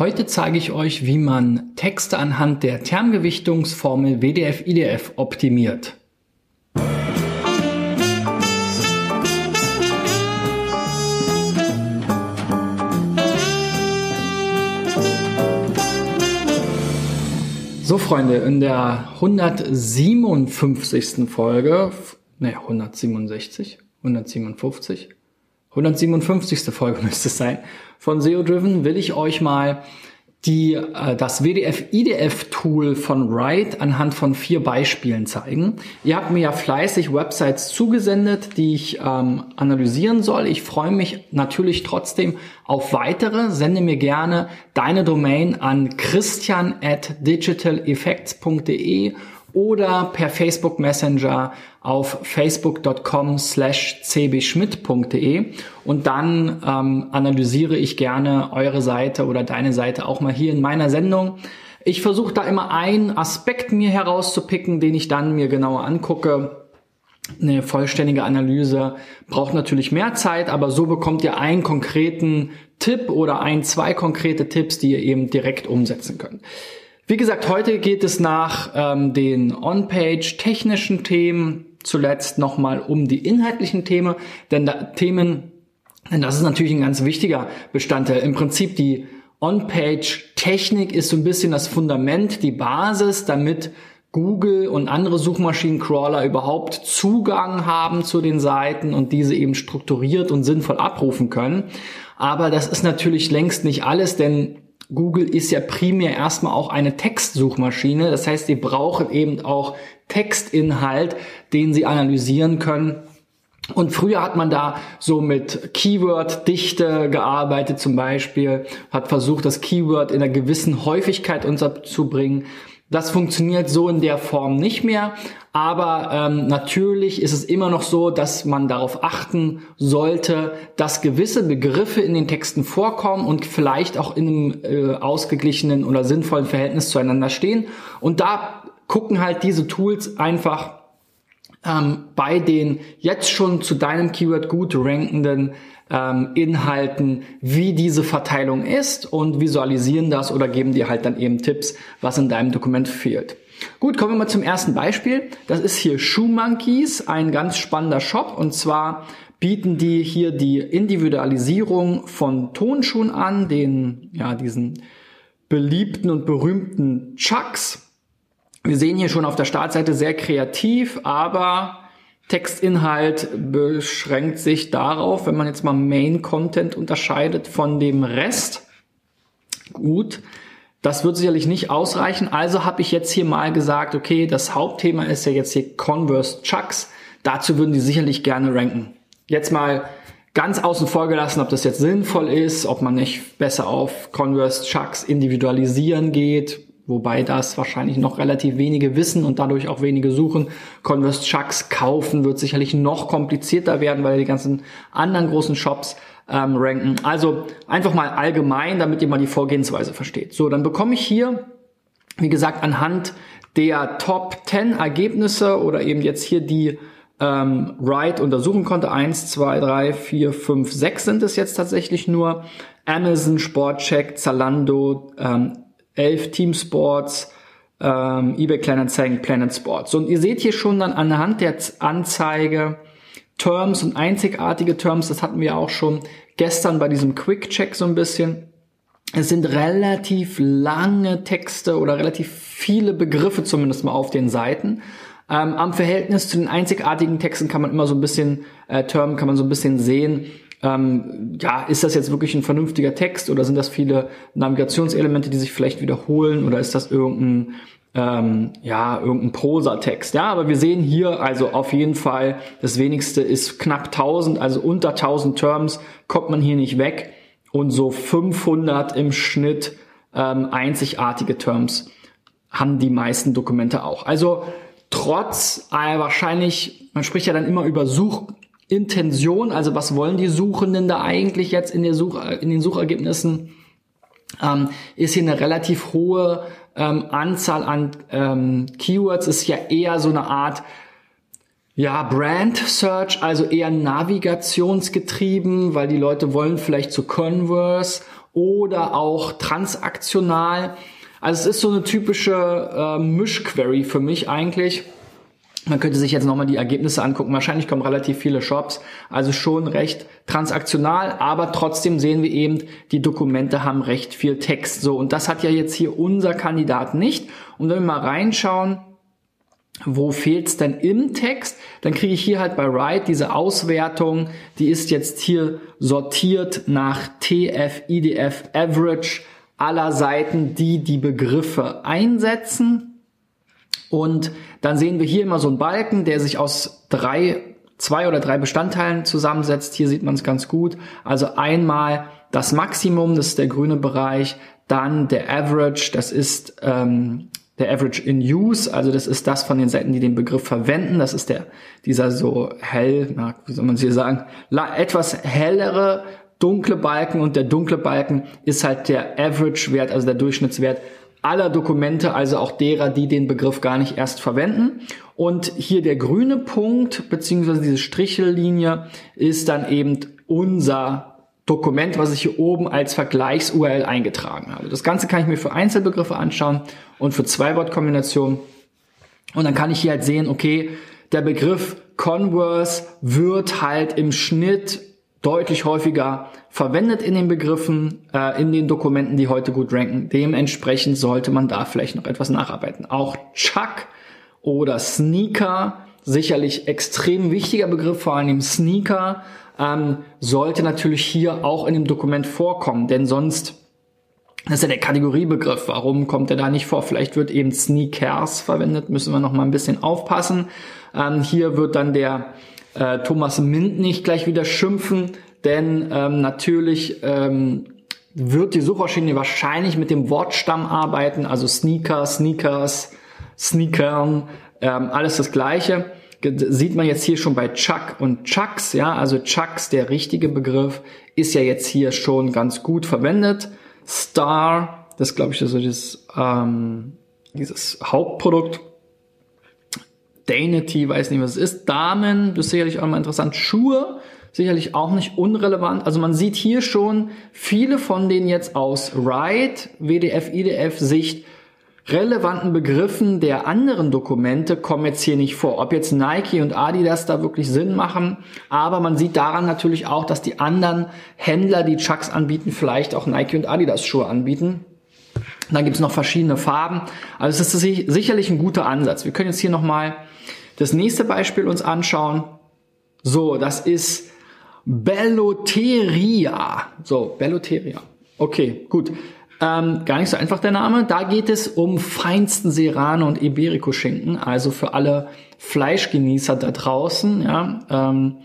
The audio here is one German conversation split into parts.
Heute zeige ich euch, wie man Texte anhand der Termgewichtungsformel WDF-IDF optimiert. So Freunde, in der 157. Folge, ne 167, 157, 157. Folge müsste es sein, von SEO Driven will ich euch mal die, äh, das WDF-IDF-Tool von Write anhand von vier Beispielen zeigen. Ihr habt mir ja fleißig Websites zugesendet, die ich ähm, analysieren soll. Ich freue mich natürlich trotzdem auf weitere. Sende mir gerne deine Domain an christian at digitaleffects.de oder per Facebook Messenger auf facebook.com slash cbschmidt.de und dann ähm, analysiere ich gerne eure Seite oder deine Seite auch mal hier in meiner Sendung. Ich versuche da immer einen Aspekt mir herauszupicken, den ich dann mir genauer angucke. Eine vollständige Analyse braucht natürlich mehr Zeit, aber so bekommt ihr einen konkreten Tipp oder ein, zwei konkrete Tipps, die ihr eben direkt umsetzen könnt. Wie gesagt, heute geht es nach ähm, den On-Page technischen Themen zuletzt nochmal um die inhaltlichen Themen, denn da, Themen, denn das ist natürlich ein ganz wichtiger Bestandteil. Im Prinzip die On-Page-Technik ist so ein bisschen das Fundament, die Basis, damit Google und andere Suchmaschinencrawler überhaupt Zugang haben zu den Seiten und diese eben strukturiert und sinnvoll abrufen können. Aber das ist natürlich längst nicht alles, denn Google ist ja primär erstmal auch eine Textsuchmaschine. Das heißt, sie brauchen eben auch Textinhalt, den sie analysieren können. Und früher hat man da so mit Keyword-Dichte gearbeitet zum Beispiel, hat versucht, das Keyword in einer gewissen Häufigkeit unterzubringen. Das funktioniert so in der Form nicht mehr, aber ähm, natürlich ist es immer noch so, dass man darauf achten sollte, dass gewisse Begriffe in den Texten vorkommen und vielleicht auch in einem äh, ausgeglichenen oder sinnvollen Verhältnis zueinander stehen. Und da gucken halt diese Tools einfach ähm, bei den jetzt schon zu deinem Keyword gut rankenden ähm, Inhalten, wie diese Verteilung ist und visualisieren das oder geben dir halt dann eben Tipps, was in deinem Dokument fehlt. Gut, kommen wir mal zum ersten Beispiel. Das ist hier Shoe ein ganz spannender Shop und zwar bieten die hier die Individualisierung von Tonschuhen an, den, ja, diesen beliebten und berühmten Chucks. Wir sehen hier schon auf der Startseite sehr kreativ, aber Textinhalt beschränkt sich darauf, wenn man jetzt mal Main Content unterscheidet von dem Rest. Gut, das wird sicherlich nicht ausreichen. Also habe ich jetzt hier mal gesagt, okay, das Hauptthema ist ja jetzt hier Converse Chucks. Dazu würden die sicherlich gerne ranken. Jetzt mal ganz außen vor gelassen, ob das jetzt sinnvoll ist, ob man nicht besser auf Converse Chucks individualisieren geht, wobei das wahrscheinlich noch relativ wenige wissen und dadurch auch wenige suchen. Converse Chucks kaufen wird sicherlich noch komplizierter werden, weil die ganzen anderen großen Shops ähm, ranken. Also einfach mal allgemein, damit ihr mal die Vorgehensweise versteht. So, dann bekomme ich hier, wie gesagt, anhand der Top 10 Ergebnisse oder eben jetzt hier die ähm, Write untersuchen konnte. Eins, zwei, drei, vier, fünf, sechs sind es jetzt tatsächlich nur. Amazon, Sportcheck, Zalando, ähm, 11 Team Sports, ähm, eBay Kleinanzeigen, Planet Sports. Und ihr seht hier schon dann anhand der Anzeige Terms und einzigartige Terms, das hatten wir auch schon gestern bei diesem Quick Check so ein bisschen. Es sind relativ lange Texte oder relativ viele Begriffe zumindest mal auf den Seiten. Ähm, am Verhältnis zu den einzigartigen Texten kann man immer so ein bisschen, äh, Term kann man so ein bisschen sehen, ähm, ja, ist das jetzt wirklich ein vernünftiger Text oder sind das viele Navigationselemente, die sich vielleicht wiederholen oder ist das irgendein ähm, ja, irgendein Prosatext. Ja, aber wir sehen hier also auf jeden Fall, das wenigste ist knapp 1000, also unter 1000 Terms kommt man hier nicht weg und so 500 im Schnitt ähm, einzigartige Terms haben die meisten Dokumente auch. Also trotz äh, wahrscheinlich, man spricht ja dann immer über Suchintention, also was wollen die Suchenden da eigentlich jetzt in, der Such, in den Suchergebnissen, ähm, ist hier eine relativ hohe ähm, Anzahl an ähm, Keywords ist ja eher so eine Art ja, Brand Search, also eher navigationsgetrieben, weil die Leute wollen vielleicht zu Converse oder auch transaktional. Also es ist so eine typische äh, Mischquery für mich eigentlich. Man könnte sich jetzt nochmal die Ergebnisse angucken. Wahrscheinlich kommen relativ viele Shops. Also schon recht transaktional, aber trotzdem sehen wir eben, die Dokumente haben recht viel Text. So, und das hat ja jetzt hier unser Kandidat nicht. Und wenn wir mal reinschauen, wo fehlt's denn im Text? Dann kriege ich hier halt bei Write diese Auswertung, die ist jetzt hier sortiert nach TF, IDF, Average aller Seiten, die die Begriffe einsetzen. Und dann sehen wir hier immer so einen Balken, der sich aus drei, zwei oder drei Bestandteilen zusammensetzt. Hier sieht man es ganz gut. Also einmal das Maximum, das ist der grüne Bereich, dann der Average, das ist ähm, der Average in Use, also das ist das von den Seiten, die den Begriff verwenden. Das ist der dieser so hell, na, wie soll man es hier sagen, etwas hellere dunkle Balken und der dunkle Balken ist halt der Average-Wert, also der Durchschnittswert aller Dokumente, also auch derer, die den Begriff gar nicht erst verwenden. Und hier der grüne Punkt, beziehungsweise diese Strichellinie, ist dann eben unser Dokument, was ich hier oben als Vergleichs-URL eingetragen habe. Das Ganze kann ich mir für Einzelbegriffe anschauen und für Zwei-Wort-Kombinationen. Und dann kann ich hier halt sehen, okay, der Begriff Converse wird halt im Schnitt deutlich häufiger verwendet in den Begriffen, äh, in den Dokumenten, die heute gut ranken. Dementsprechend sollte man da vielleicht noch etwas nacharbeiten. Auch Chuck oder Sneaker, sicherlich extrem wichtiger Begriff, vor allem Sneaker, ähm, sollte natürlich hier auch in dem Dokument vorkommen, denn sonst das ist ja der Kategoriebegriff. Warum kommt er da nicht vor? Vielleicht wird eben Sneakers verwendet, müssen wir noch mal ein bisschen aufpassen. Ähm, hier wird dann der äh, Thomas Mint nicht gleich wieder schimpfen, denn ähm, natürlich ähm, wird die Suchmaschine wahrscheinlich mit dem Wortstamm arbeiten, also Sneaker, Sneakers, Sneakern, ähm, alles das gleiche sieht man jetzt hier schon bei Chuck und Chucks, ja, also Chucks, der richtige Begriff, ist ja jetzt hier schon ganz gut verwendet. Star, das glaube ich, ist so das, ähm, dieses Hauptprodukt. Danity, weiß nicht, was es ist. Damen, das ist sicherlich auch mal interessant. Schuhe, sicherlich auch nicht unrelevant. Also man sieht hier schon viele von denen jetzt aus Ride, WDF, IDF Sicht relevanten Begriffen der anderen Dokumente kommen jetzt hier nicht vor. Ob jetzt Nike und Adidas da wirklich Sinn machen, aber man sieht daran natürlich auch, dass die anderen Händler, die Chucks anbieten, vielleicht auch Nike und Adidas Schuhe anbieten. Dann gibt's noch verschiedene Farben. Also es ist sicherlich ein guter Ansatz. Wir können jetzt hier nochmal das nächste Beispiel uns anschauen. So, das ist Belloteria. So, Belloteria. Okay, gut. Ähm, gar nicht so einfach der Name. Da geht es um feinsten Serrano und Iberico Schinken, also für alle Fleischgenießer da draußen. Ja, ähm,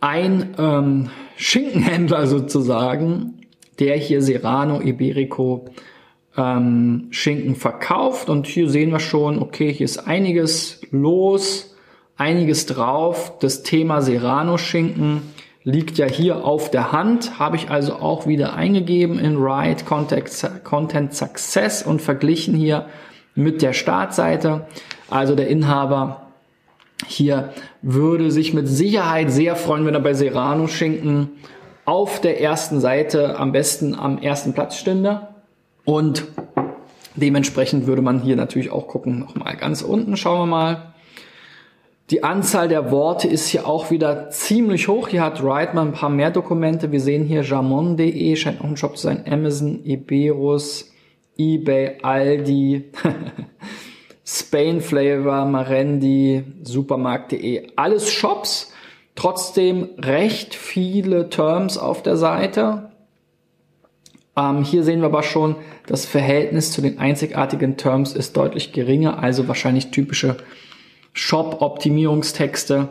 ein ähm, Schinkenhändler sozusagen, der hier Serrano, Iberico ähm, Schinken verkauft. Und hier sehen wir schon, okay, hier ist einiges los, einiges drauf. Das Thema Serrano Schinken liegt ja hier auf der Hand, habe ich also auch wieder eingegeben in Write Content, Content Success und verglichen hier mit der Startseite. Also der Inhaber hier würde sich mit Sicherheit sehr freuen, wenn er bei Serrano Schinken auf der ersten Seite am besten am ersten Platz stünde. Und dementsprechend würde man hier natürlich auch gucken, nochmal ganz unten schauen wir mal. Die Anzahl der Worte ist hier auch wieder ziemlich hoch. Hier hat mal ein paar mehr Dokumente. Wir sehen hier jamon.de, scheint auch ein Shop zu sein. Amazon, Iberus, eBay, Aldi, Spain Flavor, Marendi, Supermarkt.de. Alles Shops. Trotzdem recht viele Terms auf der Seite. Ähm, hier sehen wir aber schon, das Verhältnis zu den einzigartigen Terms ist deutlich geringer, also wahrscheinlich typische Shop-Optimierungstexte.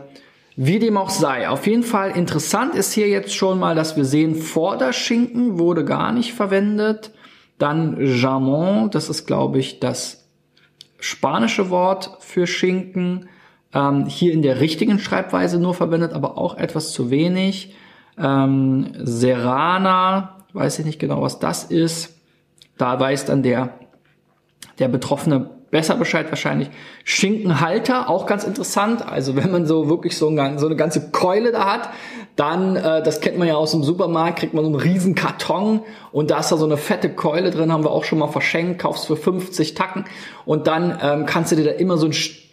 Wie dem auch sei. Auf jeden Fall interessant ist hier jetzt schon mal, dass wir sehen, Vorderschinken wurde gar nicht verwendet. Dann Jamon, das ist glaube ich das spanische Wort für Schinken. Ähm, hier in der richtigen Schreibweise nur verwendet, aber auch etwas zu wenig. Ähm, Serrana, weiß ich nicht genau, was das ist. Da weiß dann der, der betroffene besser Bescheid wahrscheinlich. Schinkenhalter, auch ganz interessant. Also wenn man so wirklich so, ein, so eine ganze Keule da hat, dann, äh, das kennt man ja aus dem Supermarkt, kriegt man so einen riesen Karton und da ist da so eine fette Keule drin, haben wir auch schon mal verschenkt, kaufst für 50 Tacken und dann ähm, kannst du dir da immer so ein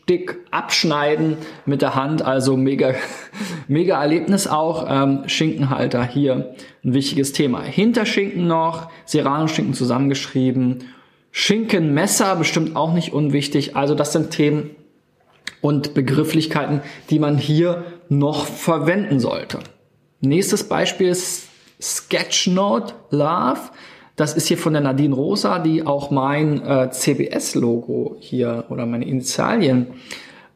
Stück abschneiden mit der Hand. Also mega, mega Erlebnis auch. Ähm, Schinkenhalter hier ein wichtiges Thema. Hinterschinken noch, Serrano-Schinken zusammengeschrieben Schinkenmesser bestimmt auch nicht unwichtig. Also das sind Themen und Begrifflichkeiten, die man hier noch verwenden sollte. Nächstes Beispiel ist Sketchnote Love. Das ist hier von der Nadine Rosa, die auch mein äh, CBS-Logo hier oder meine Initialien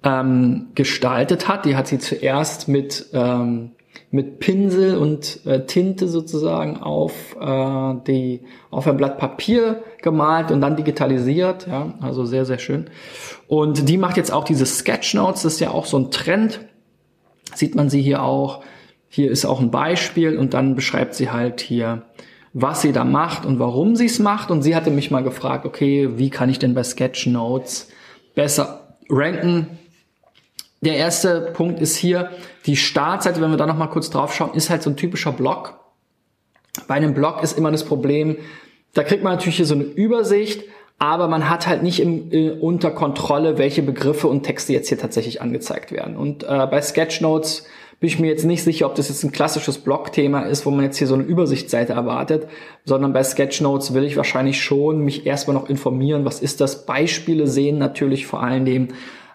ähm, gestaltet hat. Die hat sie zuerst mit ähm, mit Pinsel und äh, Tinte sozusagen auf äh, die auf ein Blatt Papier gemalt und dann digitalisiert, ja, also sehr sehr schön. Und die macht jetzt auch diese Sketchnotes, das ist ja auch so ein Trend. Sieht man sie hier auch. Hier ist auch ein Beispiel und dann beschreibt sie halt hier, was sie da macht und warum sie es macht. Und sie hatte mich mal gefragt, okay, wie kann ich denn bei Sketchnotes besser ranken? Der erste Punkt ist hier, die Startseite, wenn wir da nochmal kurz drauf schauen, ist halt so ein typischer Blog. Bei einem Blog ist immer das Problem, da kriegt man natürlich hier so eine Übersicht, aber man hat halt nicht im, äh, unter Kontrolle, welche Begriffe und Texte jetzt hier tatsächlich angezeigt werden. Und äh, bei Sketchnotes bin ich mir jetzt nicht sicher, ob das jetzt ein klassisches Blog-Thema ist, wo man jetzt hier so eine Übersichtsseite erwartet, sondern bei Sketchnotes will ich wahrscheinlich schon mich erstmal noch informieren, was ist das, Beispiele sehen natürlich vor allen Dingen,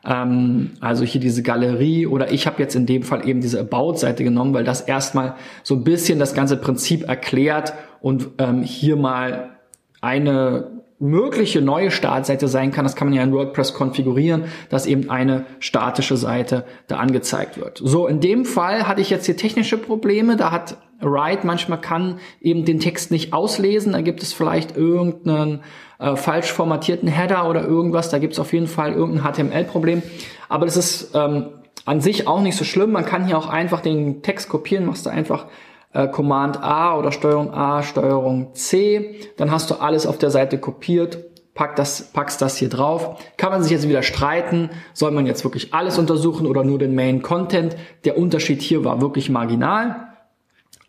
ähm, also hier diese Galerie oder ich habe jetzt in dem Fall eben diese About-Seite genommen, weil das erstmal so ein bisschen das ganze Prinzip erklärt und ähm, hier mal eine mögliche neue Startseite sein kann. Das kann man ja in WordPress konfigurieren, dass eben eine statische Seite da angezeigt wird. So, in dem Fall hatte ich jetzt hier technische Probleme. Da hat Write manchmal kann eben den Text nicht auslesen. Da gibt es vielleicht irgendeinen äh, falsch formatierten Header oder irgendwas. Da gibt es auf jeden Fall irgendein HTML-Problem. Aber das ist ähm, an sich auch nicht so schlimm. Man kann hier auch einfach den Text kopieren. Machst du einfach äh, Command A oder Steuerung A, Steuerung C. Dann hast du alles auf der Seite kopiert. Pack das, packst das hier drauf. Kann man sich jetzt wieder streiten, soll man jetzt wirklich alles untersuchen oder nur den Main Content? Der Unterschied hier war wirklich marginal.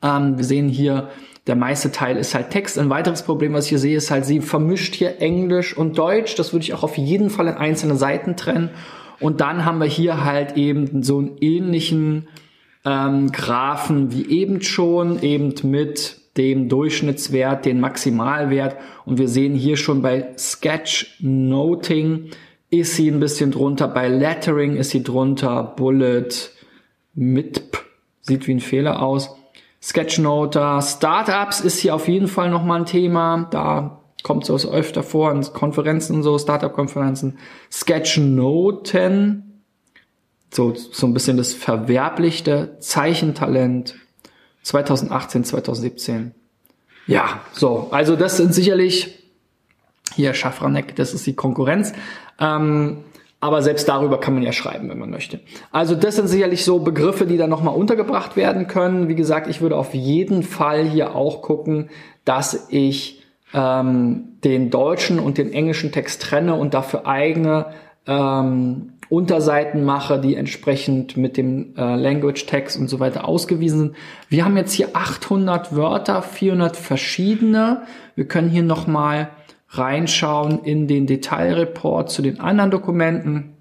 Ähm, wir sehen hier, der meiste Teil ist halt Text. Ein weiteres Problem, was ich hier sehe, ist halt, sie vermischt hier Englisch und Deutsch. Das würde ich auch auf jeden Fall in einzelne Seiten trennen. Und dann haben wir hier halt eben so einen ähnlichen ähm, Graphen wie eben schon, eben mit dem Durchschnittswert, den Maximalwert. Und wir sehen hier schon bei Sketch Noting ist sie ein bisschen drunter, bei Lettering ist sie drunter, Bullet, MITP, sieht wie ein Fehler aus. Sketchnoter, Startups ist hier auf jeden Fall nochmal ein Thema. Da kommt sowas öfter vor in Konferenzen und so, Startup-Konferenzen. Sketchnoten, so, so ein bisschen das verwerblichte Zeichentalent 2018, 2017. Ja, so, also das sind sicherlich hier Schafranek, das ist die Konkurrenz. Ähm, aber selbst darüber kann man ja schreiben, wenn man möchte. Also das sind sicherlich so Begriffe, die dann nochmal untergebracht werden können. Wie gesagt, ich würde auf jeden Fall hier auch gucken, dass ich ähm, den deutschen und den englischen Text trenne und dafür eigene ähm, Unterseiten mache, die entsprechend mit dem äh, Language Text und so weiter ausgewiesen sind. Wir haben jetzt hier 800 Wörter, 400 verschiedene. Wir können hier nochmal reinschauen in den Detailreport zu den anderen Dokumenten,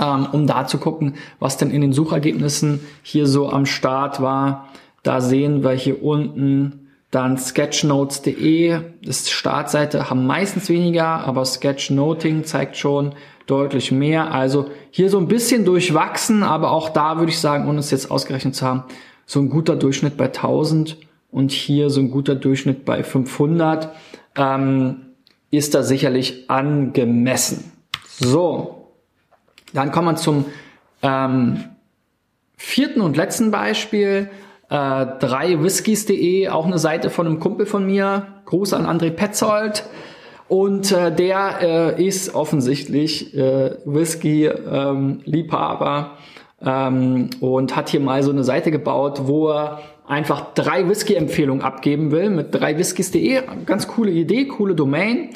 ähm, um da zu gucken, was denn in den Suchergebnissen hier so am Start war. Da sehen wir hier unten dann sketchnotes.de, das Startseite haben meistens weniger, aber Sketchnoting zeigt schon deutlich mehr. Also hier so ein bisschen durchwachsen, aber auch da würde ich sagen, ohne es jetzt ausgerechnet zu haben, so ein guter Durchschnitt bei 1000 und hier so ein guter Durchschnitt bei 500. Ähm, ist da sicherlich angemessen. So, dann kommen wir zum ähm, vierten und letzten Beispiel. Äh, dreiwhiskys.de, auch eine Seite von einem Kumpel von mir. Gruß an André Petzold. Und äh, der äh, ist offensichtlich äh, Whisky-Liebhaber ähm, und hat hier mal so eine Seite gebaut, wo er einfach drei Whisky-Empfehlungen abgeben will mit drei whiskys.de. Ganz coole Idee, coole Domain.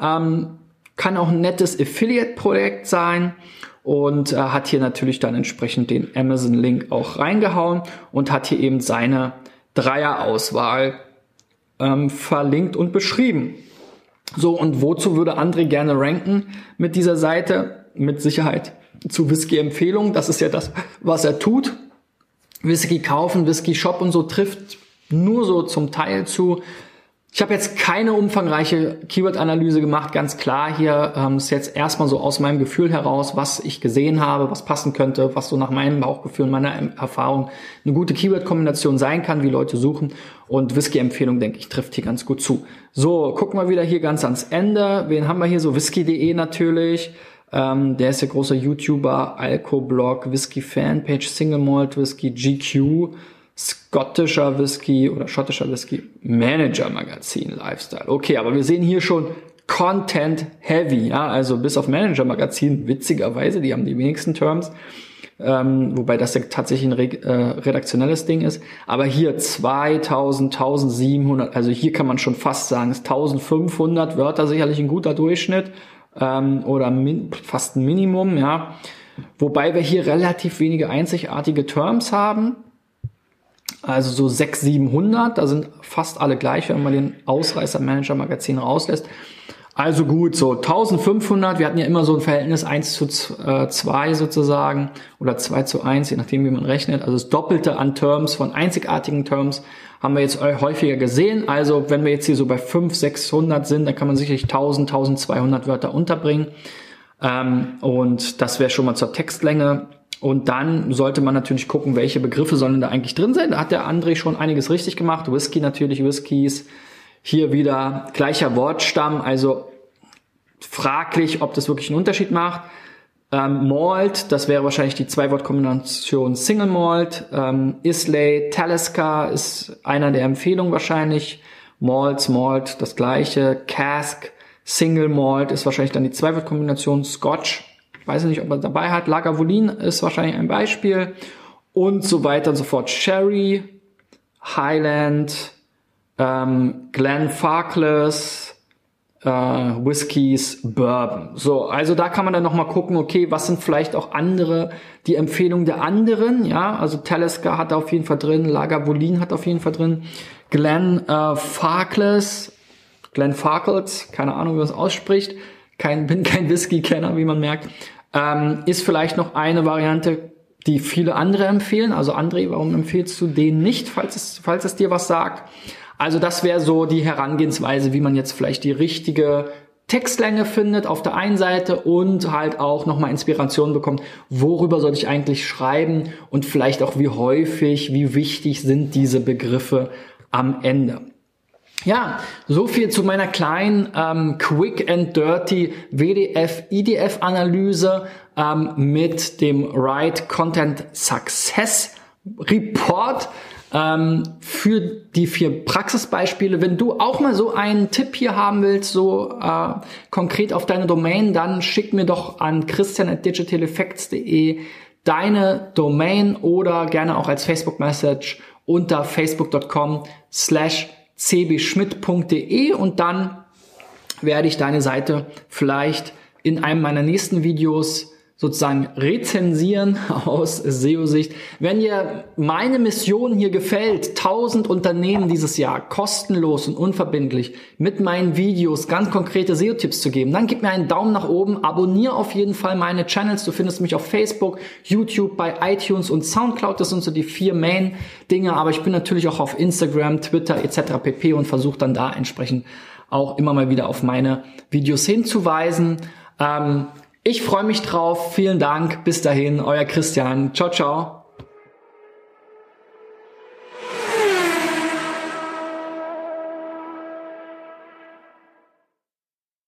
Ähm, kann auch ein nettes Affiliate-Projekt sein und äh, hat hier natürlich dann entsprechend den Amazon-Link auch reingehauen und hat hier eben seine Dreier-Auswahl ähm, verlinkt und beschrieben. So, und wozu würde André gerne ranken mit dieser Seite? Mit Sicherheit zu Whisky-Empfehlungen. Das ist ja das, was er tut. Whisky kaufen, Whisky Shop und so trifft nur so zum Teil zu. Ich habe jetzt keine umfangreiche Keyword-Analyse gemacht, ganz klar. Hier ähm, ist jetzt erstmal so aus meinem Gefühl heraus, was ich gesehen habe, was passen könnte, was so nach meinem Bauchgefühl und meiner Erfahrung eine gute Keyword-Kombination sein kann, wie Leute suchen. Und Whisky-Empfehlung, denke ich, trifft hier ganz gut zu. So, gucken wir wieder hier ganz ans Ende. Wen haben wir hier? So whisky.de natürlich. Ähm, der ist der große YouTuber, Alco-Blog, Whisky-Fanpage, Single Malt Whisky, GQ skottischer Whisky oder schottischer Whisky Manager Magazin Lifestyle. Okay, aber wir sehen hier schon Content Heavy, ja, also bis auf Manager Magazin, witzigerweise, die haben die wenigsten Terms, ähm, wobei das ja tatsächlich ein äh, redaktionelles Ding ist. Aber hier 2000, 1700, also hier kann man schon fast sagen, ist 1500 Wörter sicherlich ein guter Durchschnitt ähm, oder fast ein Minimum, ja. Wobei wir hier relativ wenige einzigartige Terms haben. Also so 600, 700, da sind fast alle gleich, wenn man den Ausreißer Manager Magazin rauslässt. Also gut, so 1500, wir hatten ja immer so ein Verhältnis 1 zu 2 sozusagen oder 2 zu 1, je nachdem wie man rechnet. Also das Doppelte an Terms von einzigartigen Terms haben wir jetzt häufiger gesehen. Also wenn wir jetzt hier so bei 500, 600 sind, dann kann man sicherlich 1000, 1200 Wörter unterbringen. Ähm, und das wäre schon mal zur Textlänge. Und dann sollte man natürlich gucken, welche Begriffe sollen da eigentlich drin sein. Da hat der André schon einiges richtig gemacht. Whisky natürlich, Whiskys. Hier wieder gleicher Wortstamm, also fraglich, ob das wirklich einen Unterschied macht. Ähm, Malt, das wäre wahrscheinlich die Zwei-Wort-Kombination Single Malt. Ähm, Islay, Talisker ist einer der Empfehlungen wahrscheinlich. Malt, Malt, das gleiche. Cask, Single Malt ist wahrscheinlich dann die Zwei-Wort-Kombination Scotch weiß nicht, ob er dabei hat. Lagavulin ist wahrscheinlich ein Beispiel und so weiter und so fort. Sherry, Highland, ähm, Glen Farkless, äh, Whiskys, Bourbon. So, also da kann man dann nochmal gucken, okay, was sind vielleicht auch andere, die Empfehlungen der anderen, ja, also Talisker hat auf jeden Fall drin, Lagavulin hat auf jeden Fall drin, Glen äh, Farkless, Glen Farkles, keine Ahnung, wie man es ausspricht, kein, bin kein Whisky-Kenner, wie man merkt, ähm, ist vielleicht noch eine Variante, die viele andere empfehlen. Also André, warum empfehlst du den nicht, falls es, falls es dir was sagt? Also das wäre so die Herangehensweise, wie man jetzt vielleicht die richtige Textlänge findet auf der einen Seite und halt auch nochmal Inspiration bekommt, worüber soll ich eigentlich schreiben und vielleicht auch wie häufig, wie wichtig sind diese Begriffe am Ende. Ja, so viel zu meiner kleinen ähm, Quick and Dirty WDF-IDF-Analyse ähm, mit dem Right Content Success Report ähm, für die vier Praxisbeispiele. Wenn du auch mal so einen Tipp hier haben willst, so äh, konkret auf deine Domain, dann schick mir doch an christian.digitaleffects.de deine Domain oder gerne auch als Facebook-Message unter facebook.com slash cbschmidt.de und dann werde ich deine Seite vielleicht in einem meiner nächsten Videos sozusagen rezensieren aus SEO-Sicht. Wenn dir meine Mission hier gefällt, 1000 Unternehmen dieses Jahr kostenlos und unverbindlich mit meinen Videos ganz konkrete SEO-Tipps zu geben, dann gib mir einen Daumen nach oben, abonniere auf jeden Fall meine Channels. Du findest mich auf Facebook, YouTube, bei iTunes und Soundcloud. Das sind so die vier Main-Dinge, aber ich bin natürlich auch auf Instagram, Twitter etc. pp. und versuche dann da entsprechend auch immer mal wieder auf meine Videos hinzuweisen. Ähm, ich freue mich drauf. Vielen Dank. Bis dahin, euer Christian. Ciao, ciao.